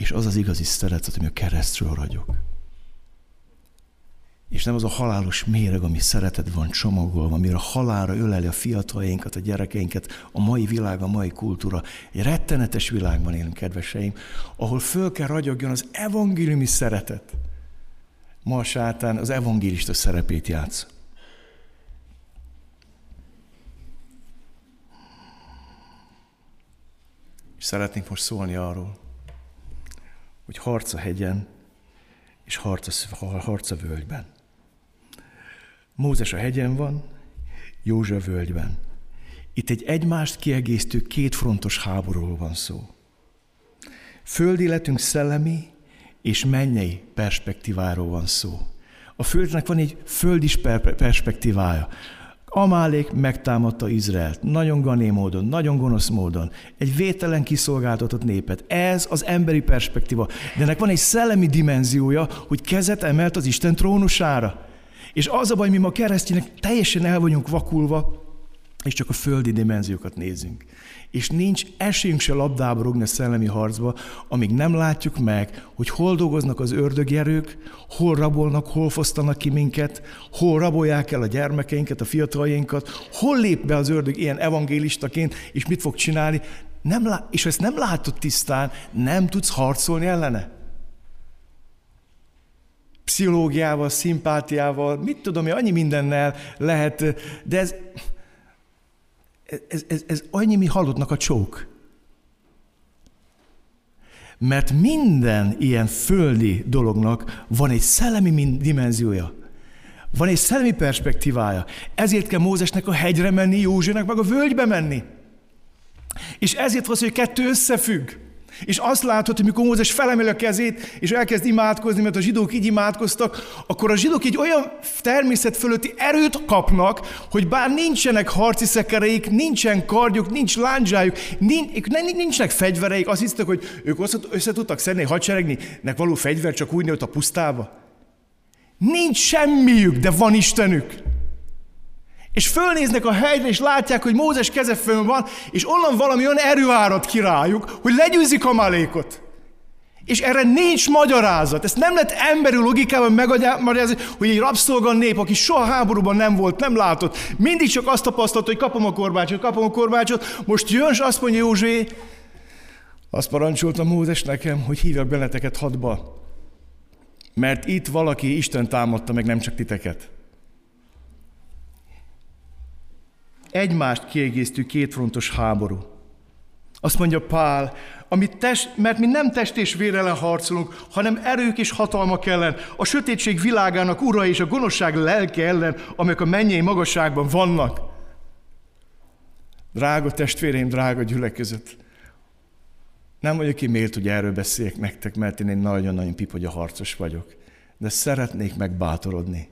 És az az igazi szeretet, ami a keresztről ragyog. És nem az a halálos méreg, ami szeretet van csomagolva, amire a halálra öleli a fiataljainkat, a gyerekeinket, a mai világ, a mai kultúra. Egy rettenetes világban élünk, kedveseim, ahol föl kell ragyogjon az evangéliumi szeretet. Ma a sátán az evangélista szerepét játsz. És szeretnénk most szólni arról, hogy harc a hegyen, és harc a, a völgyben. Mózes a hegyen van, József völgyben. Itt egy egymást kiegészítő kétfrontos háborúról van szó. Földi életünk szellemi és mennyei perspektíváról van szó. A földnek van egy földis perspektívája. Amálék megtámadta Izraelt, nagyon gané módon, nagyon gonosz módon, egy vételen kiszolgáltatott népet. Ez az emberi perspektíva. De ennek van egy szellemi dimenziója, hogy kezet emelt az Isten trónusára. És az a baj, mi ma keresztények teljesen el vagyunk vakulva, és csak a földi dimenziókat nézünk. És nincs esélyünk se labdába rugni a szellemi harcba, amíg nem látjuk meg, hogy hol dolgoznak az ördögi hol rabolnak, hol fosztanak ki minket, hol rabolják el a gyermekeinket, a fiataljainkat, hol lép be az ördög ilyen evangélistaként, és mit fog csinálni. Nem lá- és ha ezt nem látod tisztán, nem tudsz harcolni ellene pszichológiával, szimpátiával, mit tudom én, annyi mindennel lehet, de ez, ez, ez, ez annyi mi halottnak a csók. Mert minden ilyen földi dolognak van egy szellemi dimenziója. Van egy szellemi perspektívája. Ezért kell Mózesnek a hegyre menni, Józsefnek meg a völgybe menni. És ezért van hogy kettő összefügg. És azt látod, hogy mikor Mózes felemel a kezét, és elkezd imádkozni, mert a zsidók így imádkoztak, akkor a zsidók egy olyan természet fölötti erőt kapnak, hogy bár nincsenek harci szekereik, nincsen kardjuk, nincs lándzsájuk, nincs, nincsenek fegyvereik, azt hisztek, hogy ők össze tudtak szedni nek való fegyver csak úgy nőtt a pusztába. Nincs semmiük, de van Istenük. És fölnéznek a hegyre, és látják, hogy Mózes keze fönn van, és onnan valami olyan erő árad ki rájuk, hogy legyőzik a malékot. És erre nincs magyarázat. Ezt nem lehet emberi logikával megmagyarázni, hogy egy rabszolga nép, aki soha háborúban nem volt, nem látott, mindig csak azt tapasztalta, hogy kapom a korbácsot, kapom a korbácsot, most jön, és azt mondja Józsé, azt parancsolta Mózes nekem, hogy hívjak beleteket hadba. Mert itt valaki Isten támadta meg, nem csak titeket. Egymást kiegészítő kétfrontos háború. Azt mondja Pál, amit test, mert mi nem test és vér ellen harcolunk, hanem erők és hatalmak ellen, a sötétség világának ura és a gonoszság lelke ellen, amelyek a mennyei magasságban vannak. Drága testvéreim, drága gyülekezet, nem vagyok ki miért, hogy erről beszéljek nektek, mert én egy nagyon-nagyon pipogya harcos vagyok. De szeretnék megbátorodni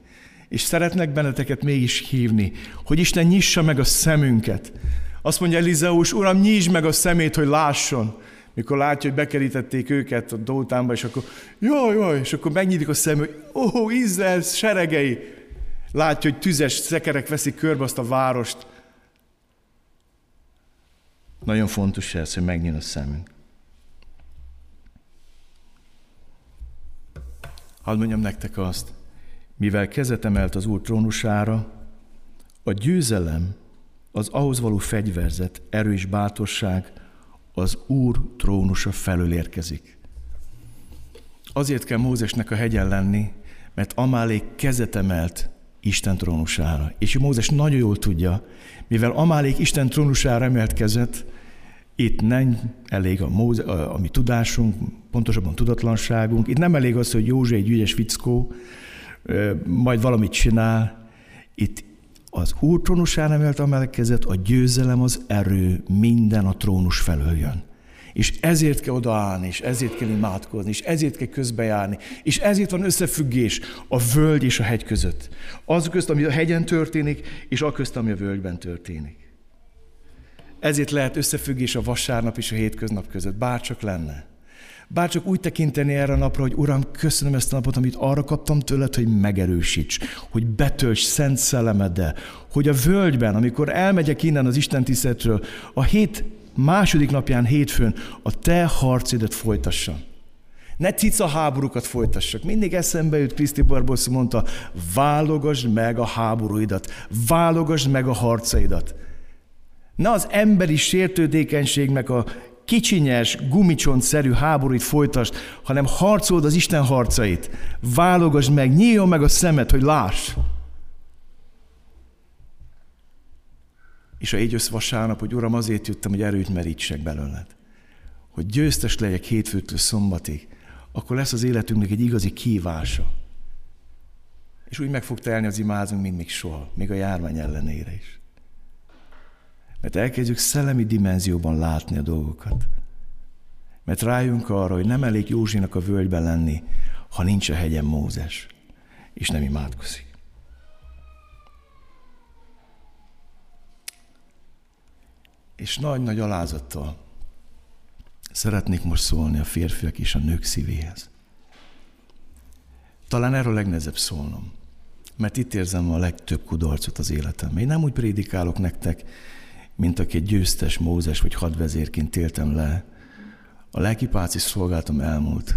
és szeretnek benneteket mégis hívni, hogy Isten nyissa meg a szemünket. Azt mondja Elizeus, Uram, nyisd meg a szemét, hogy lásson. Mikor látja, hogy bekerítették őket a Dótánba, és akkor jaj, jaj, és akkor megnyílik a szem, hogy ó, oh, Izrael seregei. Látja, hogy tüzes szekerek veszik körbe azt a várost. Nagyon fontos ez, hogy megnyíl a szemünk. Hadd mondjam nektek azt, mivel kezet emelt az Úr trónusára, a győzelem, az ahhoz való fegyverzet, erő és bátorság az Úr trónusa felől érkezik. Azért kell Mózesnek a hegyen lenni, mert Amálék kezet emelt Isten trónusára. És Mózes nagyon jól tudja, mivel Amálék Isten trónusára emelt kezet, Itt nem elég a, móze, a, a mi tudásunk, pontosabban tudatlanságunk. Itt nem elég az, hogy Józsi egy ügyes fickó, majd valamit csinál. Itt az Úr trónusán emelt emelkezett, a győzelem, az erő minden a trónus felől jön. És ezért kell odaállni, és ezért kell imádkozni, és ezért kell közbejárni, és ezért van összefüggés a völgy és a hegy között. Az közt, ami a hegyen történik, és a közt, ami a völgyben történik. Ezért lehet összefüggés a vasárnap és a hétköznap között, bárcsak lenne. Bárcsak úgy tekinteni erre a napra, hogy Uram, köszönöm ezt a napot, amit arra kaptam tőled, hogy megerősíts, hogy betölts szent szellemeddel, hogy a völgyben, amikor elmegyek innen az Isten tiszteletről, a hét második napján hétfőn a te harcidat folytassam. Ne cica háborúkat folytassak. Mindig eszembe jut Kriszti Barbosz mondta, válogasd meg a háborúidat, válogasd meg a harcaidat. Ne az emberi sértődékenységnek a kicsinyes, gumicsontszerű háborút folytasd, hanem harcold az Isten harcait. Válogasd meg, nyíljon meg a szemed, hogy láss. És ha így jössz vasárnap, hogy Uram, azért jöttem, hogy erőt merítsek belőled. Hogy győztes legyek hétfőtől szombatig, akkor lesz az életünknek egy igazi kívása. És úgy meg fog telni az imázunk, mint még soha, még a járvány ellenére is. Mert elkezdjük szellemi dimenzióban látni a dolgokat. Mert rájunk arra, hogy nem elég Józsinak a völgyben lenni, ha nincs a hegyen Mózes, és nem imádkozik. És nagy-nagy alázattal szeretnék most szólni a férfiak és a nők szívéhez. Talán erről legnehezebb szólnom, mert itt érzem a legtöbb kudarcot az életemben. Én nem úgy prédikálok nektek, mint aki egy győztes Mózes vagy hadvezérként éltem le. A lelkipáci szolgáltam elmúlt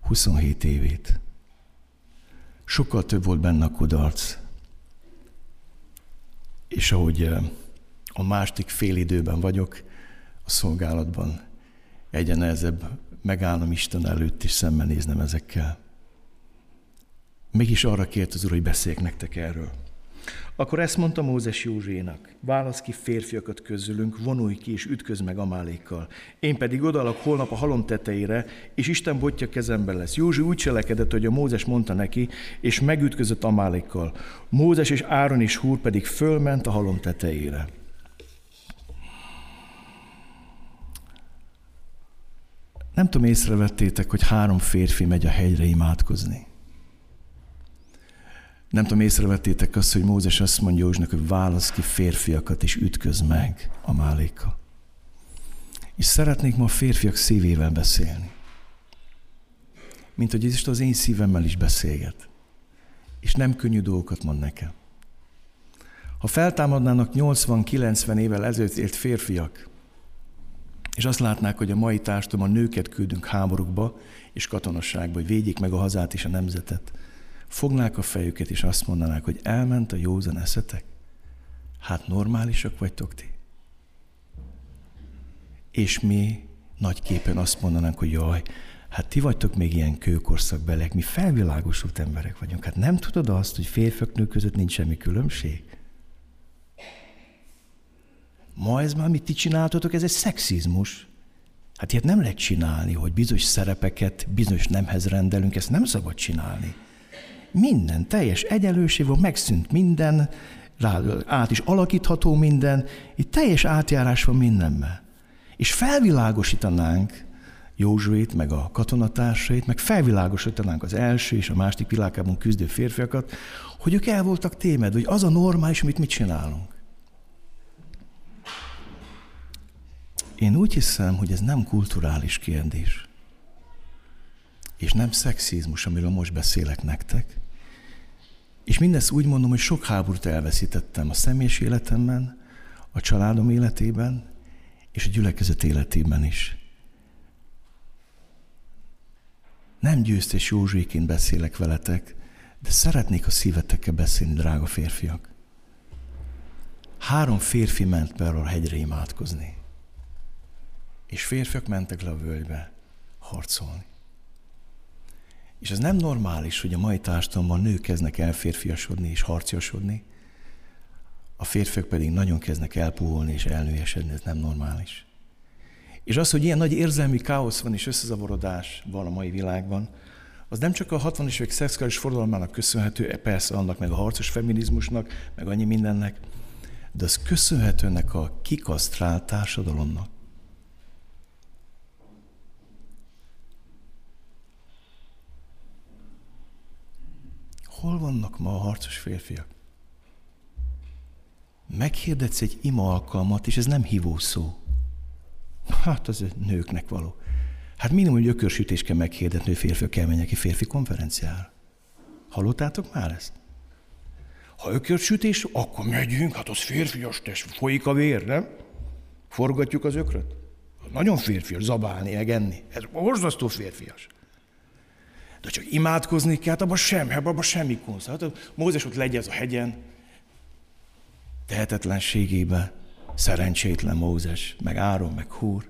27 évét. Sokkal több volt benne a kudarc. És ahogy eh, a másik fél időben vagyok a szolgálatban, egyre nehezebb megállnom Isten előtt és szembenéznem ezekkel. Mégis arra kért az Úr, hogy beszéljek nektek erről. Akkor ezt mondta Mózes Józsénak, válasz ki férfiakat közülünk, vonulj ki és ütköz meg Amálékkal. Én pedig odalak holnap a halom tetejére, és Isten botja kezemben lesz. Józsi úgy cselekedett, hogy a Mózes mondta neki, és megütközött Amálékkal. Mózes és Áron és Húr pedig fölment a halom tetejére. Nem tudom, észrevettétek, hogy három férfi megy a hegyre imádkozni. Nem tudom, észrevettétek azt, hogy Mózes azt mondja Józsnak, hogy válasz ki férfiakat, és ütköz meg a máléka. És szeretnék ma a férfiak szívével beszélni. Mint hogy Isten az én szívemmel is beszélget. És nem könnyű dolgokat mond nekem. Ha feltámadnának 80-90 évvel ezelőtt élt férfiak, és azt látnák, hogy a mai társadalom a nőket küldünk háborúkba és katonasságba, hogy védjék meg a hazát és a nemzetet, fognák a fejüket, és azt mondanák, hogy elment a józan eszetek? Hát normálisak vagytok ti? És mi nagy képen azt mondanánk, hogy jaj, hát ti vagytok még ilyen kőkorszakbelek, mi felvilágosult emberek vagyunk. Hát nem tudod azt, hogy férfiak nők között nincs semmi különbség? Ma ez már, amit ti csináltatok, ez egy szexizmus. Hát ilyet nem lehet csinálni, hogy bizonyos szerepeket bizonyos nemhez rendelünk, ezt nem szabad csinálni. Minden teljes egyenlőség van, megszűnt minden, át is alakítható minden, itt teljes átjárás van mindenben. És felvilágosítanánk Józsuét, meg a katonatársait, meg felvilágosítanánk az első és a második világában küzdő férfiakat, hogy ők el voltak témed, hogy az a normális, amit mit csinálunk. Én úgy hiszem, hogy ez nem kulturális kérdés és nem szexizmus, amiről most beszélek nektek. És mindezt úgy mondom, hogy sok háborút elveszítettem a személyes életemben, a családom életében, és a gyülekezet életében is. Nem győztes Józsuéként beszélek veletek, de szeretnék a szívetekkel beszélni, drága férfiak. Három férfi ment be a hegyre imádkozni. És férfiak mentek le a völgybe harcolni. És ez nem normális, hogy a mai társadalomban nők kezdnek el férfiasodni és harciasodni, a férfiak pedig nagyon kezdnek elpuholni és elnőjesedni, ez nem normális. És az, hogy ilyen nagy érzelmi káosz van és összezavarodás van a mai világban, az nem csak a 60-as évek szexuális forradalmának köszönhető, persze annak, meg a harcos feminizmusnak, meg annyi mindennek, de az köszönhető ennek a kikasztrált társadalomnak. Hol vannak ma a harcos férfiak? Meghirdetsz egy ima alkalmat, és ez nem hívó szó. Hát az nőknek való. Hát minimum egy ökörsütés kell meghirdetni, hogy férfiak kell menjek egy férfi konferenciára. Hallottátok már ezt? Ha ökörsütés, akkor megyünk, hát az férfias test, folyik a vér, nem? Forgatjuk az ökröt. Nagyon férfias, zabálni, egenni. Ez borzasztó férfias. De csak imádkozni kell, hát abban sem, abban semmi kunsz. Hát Mózes ott legyen az a hegyen, tehetetlenségébe, szerencsétlen Mózes, meg Áron, meg Húr.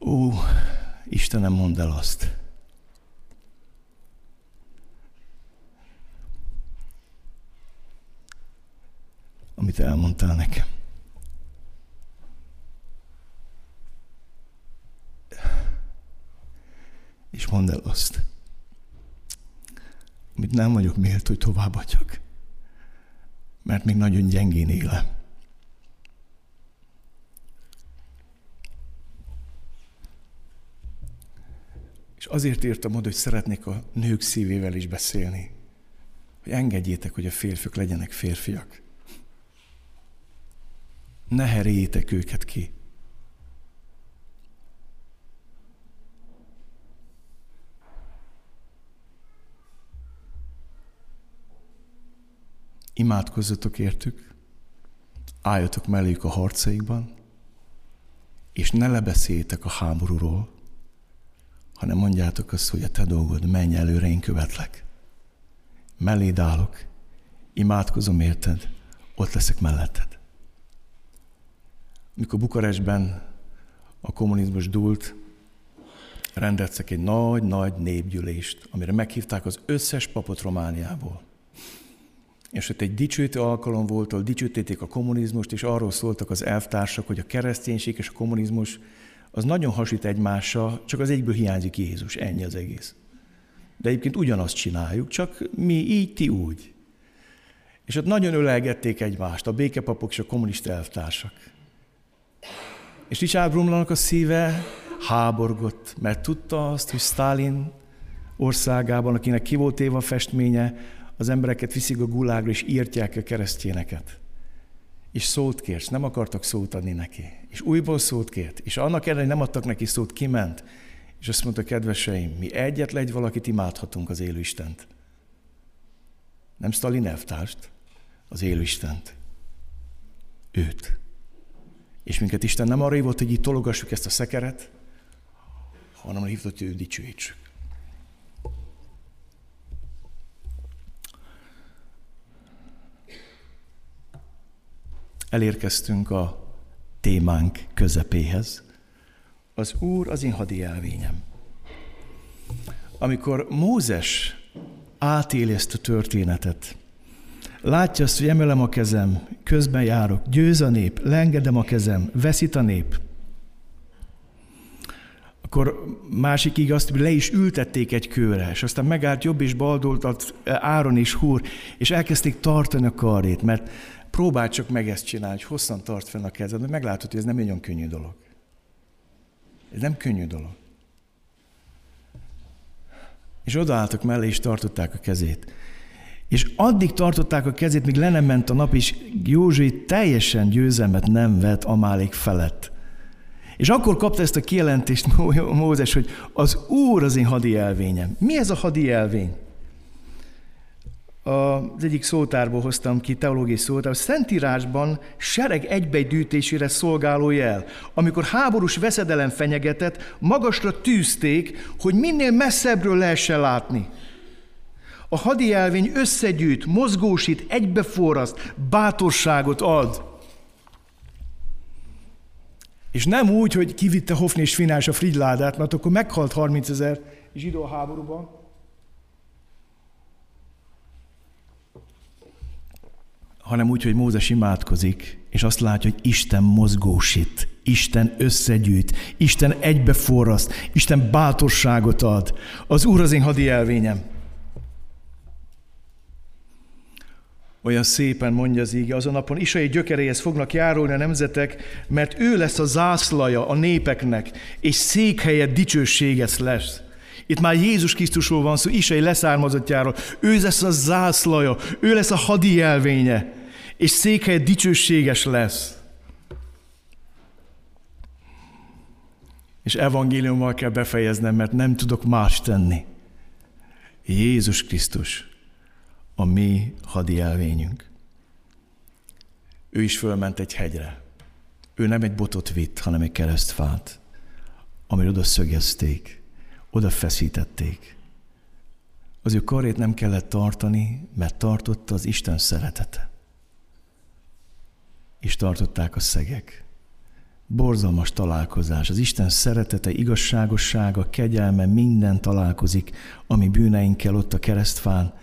Ó, Istenem, mondd el azt. Amit elmondtál nekem. És mondd el azt, amit nem vagyok mélt, hogy továbbadjak. Mert még nagyon gyengén élem. És azért írtam oda, hogy szeretnék a nők szívével is beszélni. Hogy engedjétek, hogy a férfiak legyenek férfiak. Ne heréjétek őket ki. Imádkozzatok értük, álljatok melléjük a harcaikban, és ne lebeszéljétek a háborúról, hanem mondjátok azt, hogy a te dolgod, menj előre, én követlek. Melléd állok, imádkozom érted, ott leszek melletted. Mikor Bukarestben a kommunizmus dúlt, rendetszek egy nagy-nagy népgyűlést, amire meghívták az összes papot Romániából. És ott egy dicsőtő alkalom volt, ahol dicsőítették a kommunizmust, és arról szóltak az elvtársak, hogy a kereszténység és a kommunizmus az nagyon hasít egymással, csak az egyből hiányzik Jézus, ennyi az egész. De egyébként ugyanazt csináljuk, csak mi így, ti úgy. És ott nagyon ölelgették egymást, a békepapok és a kommunista elvtársak. És Richard Brumlanak a szíve háborgott, mert tudta azt, hogy Stalin országában, akinek ki volt éve a festménye, az embereket viszik a gulágra, és írtják a keresztjéneket és szót kért, nem akartak szót adni neki. És újból szót kért, és annak ellenére nem adtak neki szót, kiment, és azt mondta, kedveseim, mi egyetlen egy valakit imádhatunk az élő Istent. Nem Stalin elvtárst, az élő Istent. Őt. És minket Isten nem arra hívott, hogy itt tologassuk ezt a szekeret, hanem hívott, hogy ő dicsőítsük. Elérkeztünk a témánk közepéhez. Az Úr az én hadi elvényem. Amikor Mózes átéli ezt a történetet, látja azt, hogy emelem a kezem, közben járok, győz a nép, leengedem a kezem, veszít a nép, akkor másik igaz, hogy le is ültették egy kőre, és aztán megállt jobb és baldoltat Áron és Húr, és elkezdték tartani a karét, mert Próbálj csak meg ezt csinálni, hogy hosszan tart fenn a kezed, mert meglátod, hogy ez nem egy olyan könnyű dolog. Ez nem könnyű dolog. És odaálltak mellé, és tartották a kezét. És addig tartották a kezét, míg le nem ment a nap, és Józsui teljesen győzelmet nem vett Amálék felett. És akkor kapta ezt a kijelentést Mózes, hogy az Úr az én hadi elvényem. Mi ez a hadi elvény? Az egyik szótárból hoztam ki, teológiai szótár, a Szentírásban sereg egybegyűjtésére szolgáló jel. Amikor háborús veszedelem fenyegetett, magasra tűzték, hogy minél messzebbről lehessen látni. A hadi elvény összegyűjt, mozgósít, egybeforraszt, bátorságot ad. És nem úgy, hogy kivitte Hofni és Finás a frigyládát, mert akkor meghalt 30 ezer zsidó háborúban, hanem úgy, hogy Mózes imádkozik, és azt látja, hogy Isten mozgósít Isten összegyűjt, Isten egybeforraszt, Isten bátorságot ad. Az Úr az én hadi elvényem. Olyan szépen mondja az íge, azon napon Isai gyökeréhez fognak járulni a nemzetek, mert ő lesz a zászlaja a népeknek, és székhelye dicsőséges lesz. Itt már Jézus Krisztusról van szó, Isai leszármazottjáról. Ő lesz a zászlaja, ő lesz a hadi jelvénye, és székhelye dicsőséges lesz. És evangéliummal kell befejeznem, mert nem tudok más tenni. Jézus Krisztus a mi hadi elvényünk. Ő is fölment egy hegyre. Ő nem egy botot vitt, hanem egy keresztfát, amire oda szögezték, oda feszítették. Az ő karét nem kellett tartani, mert tartotta az Isten szeretete. És tartották a szegek. Borzalmas találkozás. Az Isten szeretete, igazságossága, kegyelme, minden találkozik, ami bűneinkkel ott a keresztfán,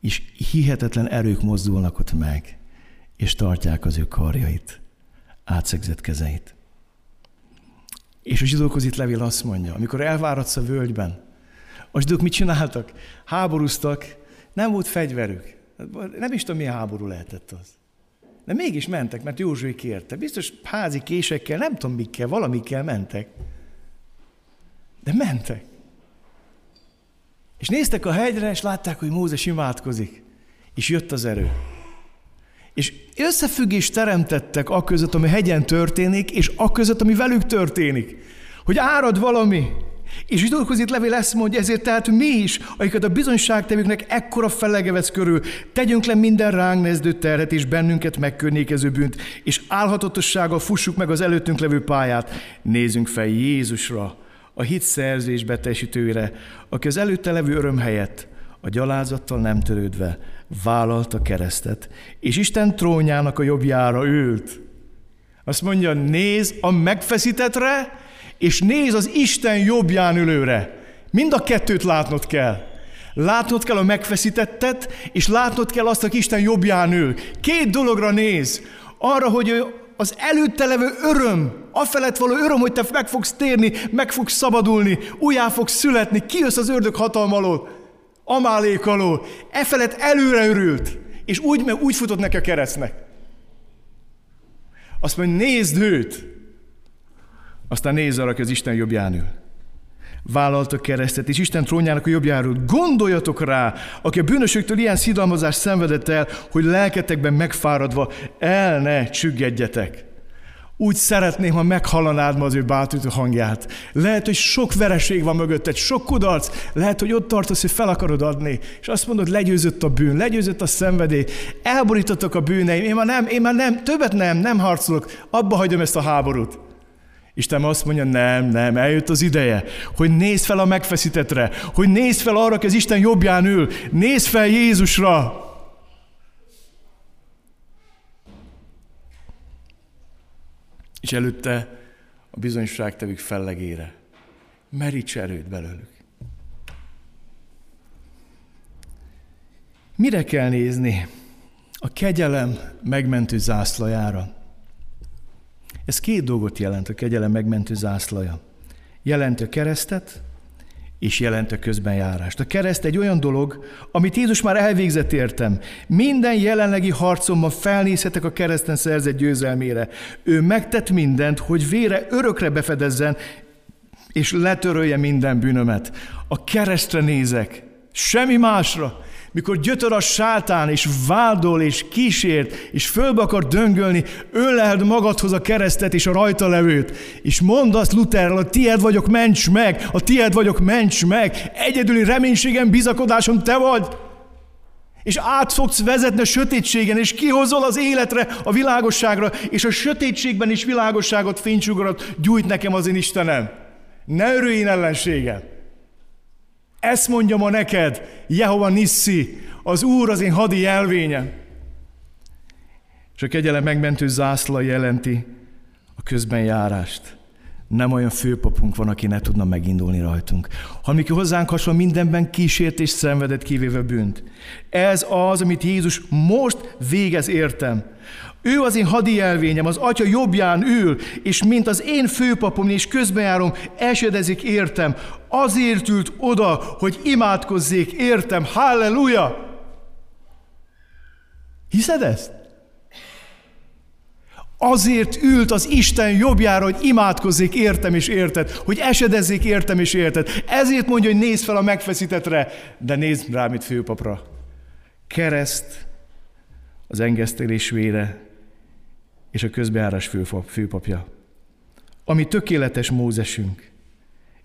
és hihetetlen erők mozdulnak ott meg, és tartják az ő karjait, átszegzett kezeit. És a zsidókhoz itt levél azt mondja, amikor elváradsz a völgyben, a zsidók mit csináltak? Háborúztak, nem volt fegyverük. Nem is tudom, milyen háború lehetett az. De mégis mentek, mert Józsué kérte. Biztos házi késekkel, nem tudom mikkel, valamikkel mentek. De mentek. És néztek a hegyre, és látták, hogy Mózes imádkozik. És jött az erő. És összefüggést teremtettek a között, ami hegyen történik, és a között, ami velük történik. Hogy árad valami. És zsidókhoz itt levél ezt mondja, ezért tehát mi is, akiket a bizonyságtevőknek ekkora felege vesz körül, tegyünk le minden ránk nezdő terhet és bennünket megkörnyékező bűnt, és álhatatossággal fussuk meg az előttünk levő pályát. Nézzünk fel Jézusra, a hit szerzés betesítőre, aki az előtte levő öröm helyett a gyalázattal nem törődve vállalta keresztet, és Isten trónjának a jobbjára ült. Azt mondja, néz a megfeszítetre, és néz az Isten jobbján ülőre. Mind a kettőt látnod kell. Látnod kell a megfeszítettet, és látnod kell azt, aki Isten jobbján ül. Két dologra néz. Arra, hogy az előtte levő öröm, afelett való öröm, hogy te meg fogsz térni, meg fogsz szabadulni, újjá fogsz születni, kijössz az ördög hatalma amálék alól, e előre örült, és úgy, úgy futott neki a keresztnek. Azt mondja, nézd őt, aztán nézz arra, aki az Isten jobbján ül vállalta keresztet, és Isten trónjának a jobbjáról. Gondoljatok rá, aki a bűnösöktől ilyen szidalmazást szenvedett el, hogy lelketekben megfáradva el ne csüggedjetek. Úgy szeretném, ha meghallanád ma az ő bátorító hangját. Lehet, hogy sok vereség van mögötted, sok kudarc. Lehet, hogy ott tartasz, hogy fel akarod adni. És azt mondod, legyőzött a bűn, legyőzött a szenvedély. Elborítottak a bűneim. Én már nem, én már nem, többet nem, nem harcolok. Abba hagyom ezt a háborút. Isten azt mondja, nem, nem, eljött az ideje, hogy nézz fel a megfeszítetre, hogy nézz fel arra, hogy az Isten jobbján ül, nézz fel Jézusra. És előtte a bizonyságtevük fellegére. Meríts erőt belőlük. Mire kell nézni? A kegyelem megmentő zászlajára. Ez két dolgot jelent a kegyelem megmentő zászlaja. Jelent a keresztet, és jelent a közbenjárást. A kereszt egy olyan dolog, amit Jézus már elvégzett értem. Minden jelenlegi harcomban felnézhetek a kereszten szerzett győzelmére. Ő megtett mindent, hogy vére örökre befedezzen, és letörölje minden bűnömet. A keresztre nézek, semmi másra mikor gyötör a sátán, és vádol, és kísért, és fölbe akar döngölni, öleld magadhoz a keresztet és a rajta levőt, és mondd azt Lutherrel, a tied vagyok, ments meg, a tied vagyok, ments meg, egyedüli reménységem, bizakodásom te vagy, és át fogsz vezetni a sötétségen, és kihozol az életre, a világosságra, és a sötétségben is világosságot, fénysugarat gyújt nekem az én Istenem. Ne örülj én ellenségem. Ezt mondja ma neked, Jehova Nissi, az Úr az én hadi jelvényem. És a kegyelem megmentő zászla jelenti a közbenjárást. nem olyan főpapunk van, aki ne tudna megindulni rajtunk. Ha mikor hozzánk hasonló mindenben kísért és szenvedett kivéve bűnt. Ez az, amit Jézus most végez értem. Ő az én hadi elvényem, az atya jobbján ül, és mint az én főpapom és közbenjárom, esedezik értem. Azért ült oda, hogy imádkozzék értem. Halleluja! Hiszed ezt? Azért ült az Isten jobbjára, hogy imádkozzék értem és érted, hogy esedezzék értem és érted. Ezért mondja, hogy nézd fel a megfeszítetre, de nézd rá, mint főpapra. Kereszt, az engesztelés vére és a közbeárás főpap, főpapja. Ami tökéletes Mózesünk.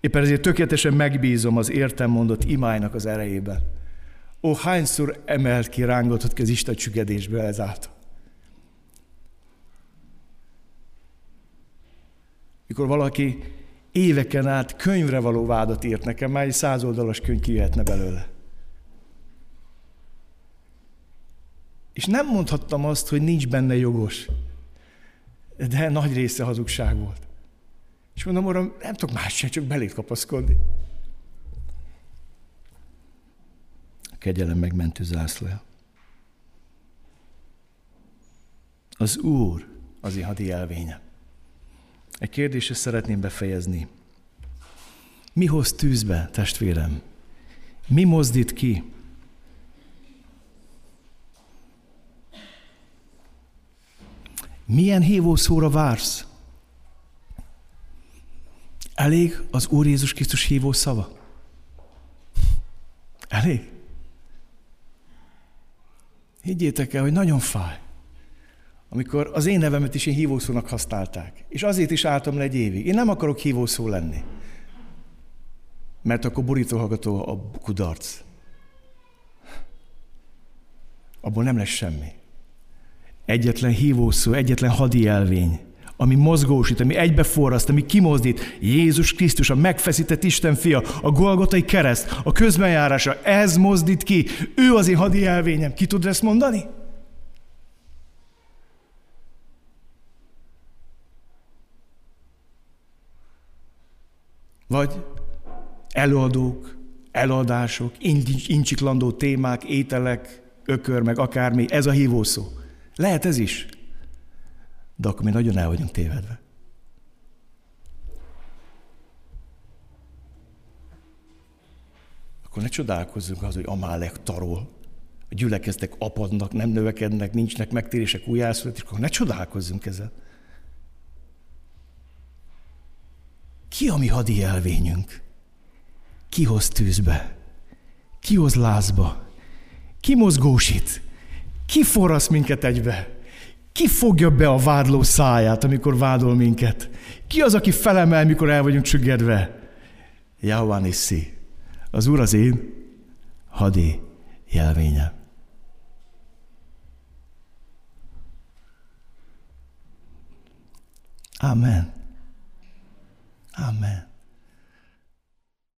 Éppen ezért tökéletesen megbízom az értem mondott imájnak az erejében. Ó, hányszor emelt ki, rángatott ki az Isten csüggedésbe ezáltal. Mikor valaki éveken át könyvre való vádat írt nekem, már egy százoldalas könyv kijöhetne belőle. És nem mondhattam azt, hogy nincs benne jogos, de nagy része hazugság volt. És mondom, uram, nem tudok más sem, csak belét kapaszkodni. A kegyelem megmentő zászlója. Az Úr az én hadi elvényem. Egy kérdésre szeretném befejezni. Mi hoz tűzbe, testvérem? Mi mozdít ki? Milyen hívószóra vársz? Elég az Úr Jézus Krisztus hívó szava? Elég? Higgyétek el, hogy nagyon fáj amikor az én nevemet is én hívószónak használták. És azért is álltam le egy évig. Én nem akarok hívószó lenni. Mert akkor borítóhallgató a kudarc. Abból nem lesz semmi. Egyetlen hívószó, egyetlen hadi elvény, ami mozgósít, ami egybeforraszt, ami kimozdít. Jézus Krisztus, a megfeszített Isten fia, a Golgotai kereszt, a közbenjárása, ez mozdít ki. Ő az én hadi elvényem. Ki tud ezt mondani? Vagy előadók, eladások, incsiklandó témák, ételek, ökör, meg akármi, ez a hívószó. Lehet ez is. De akkor mi nagyon el vagyunk tévedve. Akkor ne csodálkozzunk az, hogy Amálek tarol. A gyülekeztek apadnak, nem növekednek, nincsnek megtérések, újjászületések, akkor ne csodálkozzunk ezzel. Ki a mi hadi elvényünk? Ki hoz tűzbe? Ki hoz lázba? Ki mozgósít? Ki forrasz minket egybe? Ki fogja be a vádló száját, amikor vádol minket? Ki az, aki felemel, mikor el vagyunk csüggedve? Jahuan Iszi. Az Úr az én hadi jelvényem. Amen. Amen.